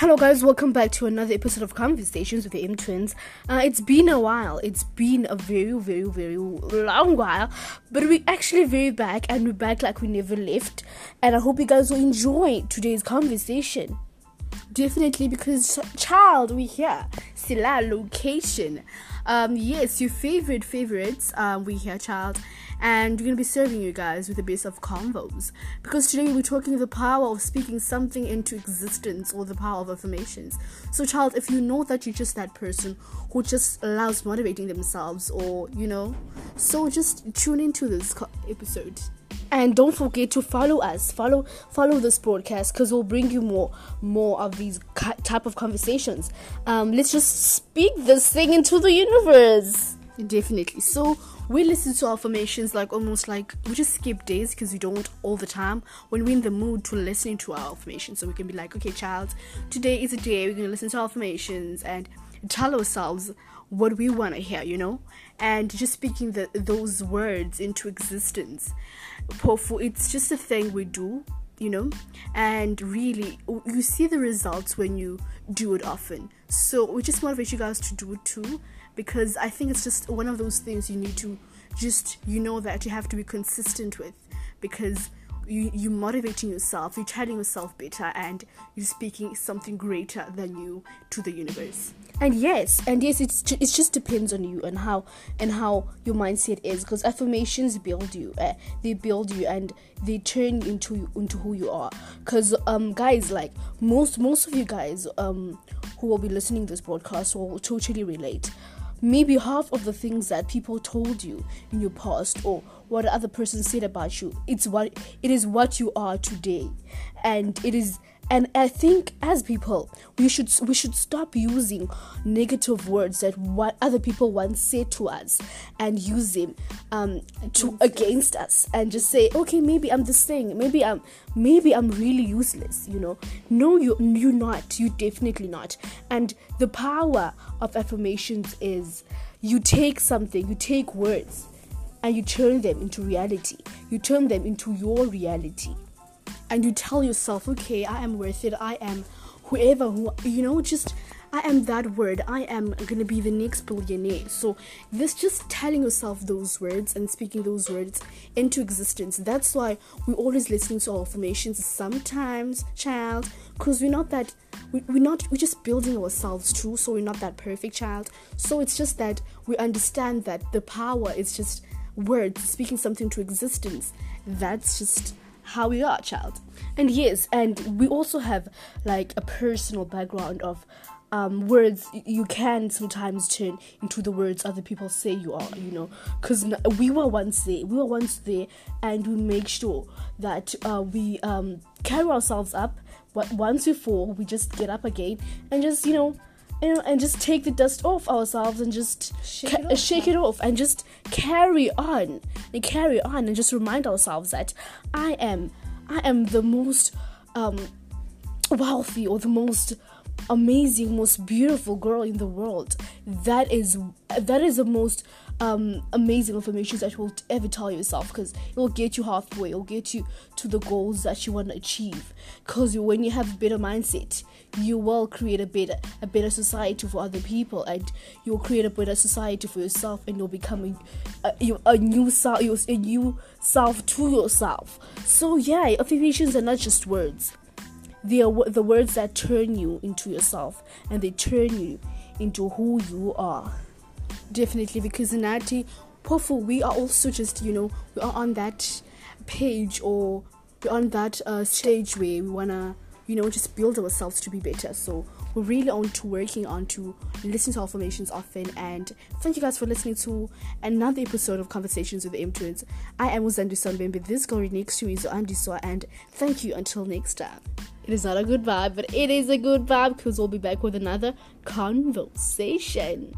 Hello, guys, welcome back to another episode of Conversations with the M Twins. Uh, it's been a while, it's been a very, very, very long while, but we're actually very back and we're back like we never left. And I hope you guys will enjoy today's conversation. Definitely, because child, we here, Sila location. Um, yes, your favorite favorites, um, we here, child. And we're to be serving you guys with a base of convos. Because today we're talking the power of speaking something into existence or the power of affirmations. So child if you know that you're just that person who just loves motivating themselves or you know so just tune into this episode and don't forget to follow us. Follow follow this broadcast because we'll bring you more more of these type of conversations. Um let's just speak this thing into the universe. Definitely. So we listen to affirmations like almost like we just skip days because we don't all the time. When we're in the mood to listening to our affirmations. So we can be like okay child today is a day we're to listen to affirmations and tell ourselves what we want to hear you know? And just speaking the, those words into existence it's just a thing we do you know? And really you see the results when you do it often. So we just motivate you guys to do it too because I think it's just one of those things you need to just you know that you have to be consistent with because you you motivating yourself, you're telling yourself better, and you're speaking something greater than you to the universe. And yes, and yes, it's ju- it just depends on you and how and how your mindset is because affirmations build you, uh, they build you and they turn you into into who you are. Because um guys, like most most of you guys um who will be listening to this broadcast will totally relate maybe half of the things that people told you in your past or what other person said about you it's what it is what you are today. And it is and i think as people we should we should stop using negative words that what other people once said to us and use them um to against us and just say okay maybe i'm this thing. Maybe i'm maybe i'm really useless you know. No you you're not. You definitely not. And the power of affirmations is you take something you take words and you turn them into reality. You turn them into your reality. And you tell yourself, okay, I am worth it. I am whoever who you know just I am that word. I am gonna be the next billionaire. So this just telling yourself those words and speaking those words into existence. That's why we always listen to our affirmations sometimes, child, because we're not that we, we're not we're just building ourselves too, so we're not that perfect child. So it's just that we understand that the power is just words speaking something to existence. That's just how we are, child. And yes, and we also have like a personal background of um, words you can sometimes turn into the words other people say you are, you know, because we were once there, we were once there, and we make sure that uh, we um, carry ourselves up. But once we fall, we just get up again and just, you know, you know, and just take the dust off ourselves and just shake, ca- it, off, shake it off and just carry on and carry on and just remind ourselves that I am I am the most um, wealthy or the most amazing, most beautiful girl in the world. That is that is the most um, amazing affirmations that you will ever tell yourself because it will get you halfway, it will get you to the goals that you want to achieve. Because when you have a better mindset, you will create a better a better society for other people, and you'll create a better society for yourself, and you'll become a, a, a new self, a new self to yourself. So yeah, affirmations are not just words they are the words that turn you into yourself and they turn you into who you are. Definitely, because in Nati, Pofu, we are also just, you know, we are on that page or we're on that uh, stage where we want to, you know, just build ourselves to be better. So we're really on to working on to listen to our affirmations often. And thank you guys for listening to another episode of Conversations with the M Twins. I am Uzandu Sanbembe. This girl next to me is Andy and thank you until next time. It is not a good vibe, but it is a good vibe because we'll be back with another conversation.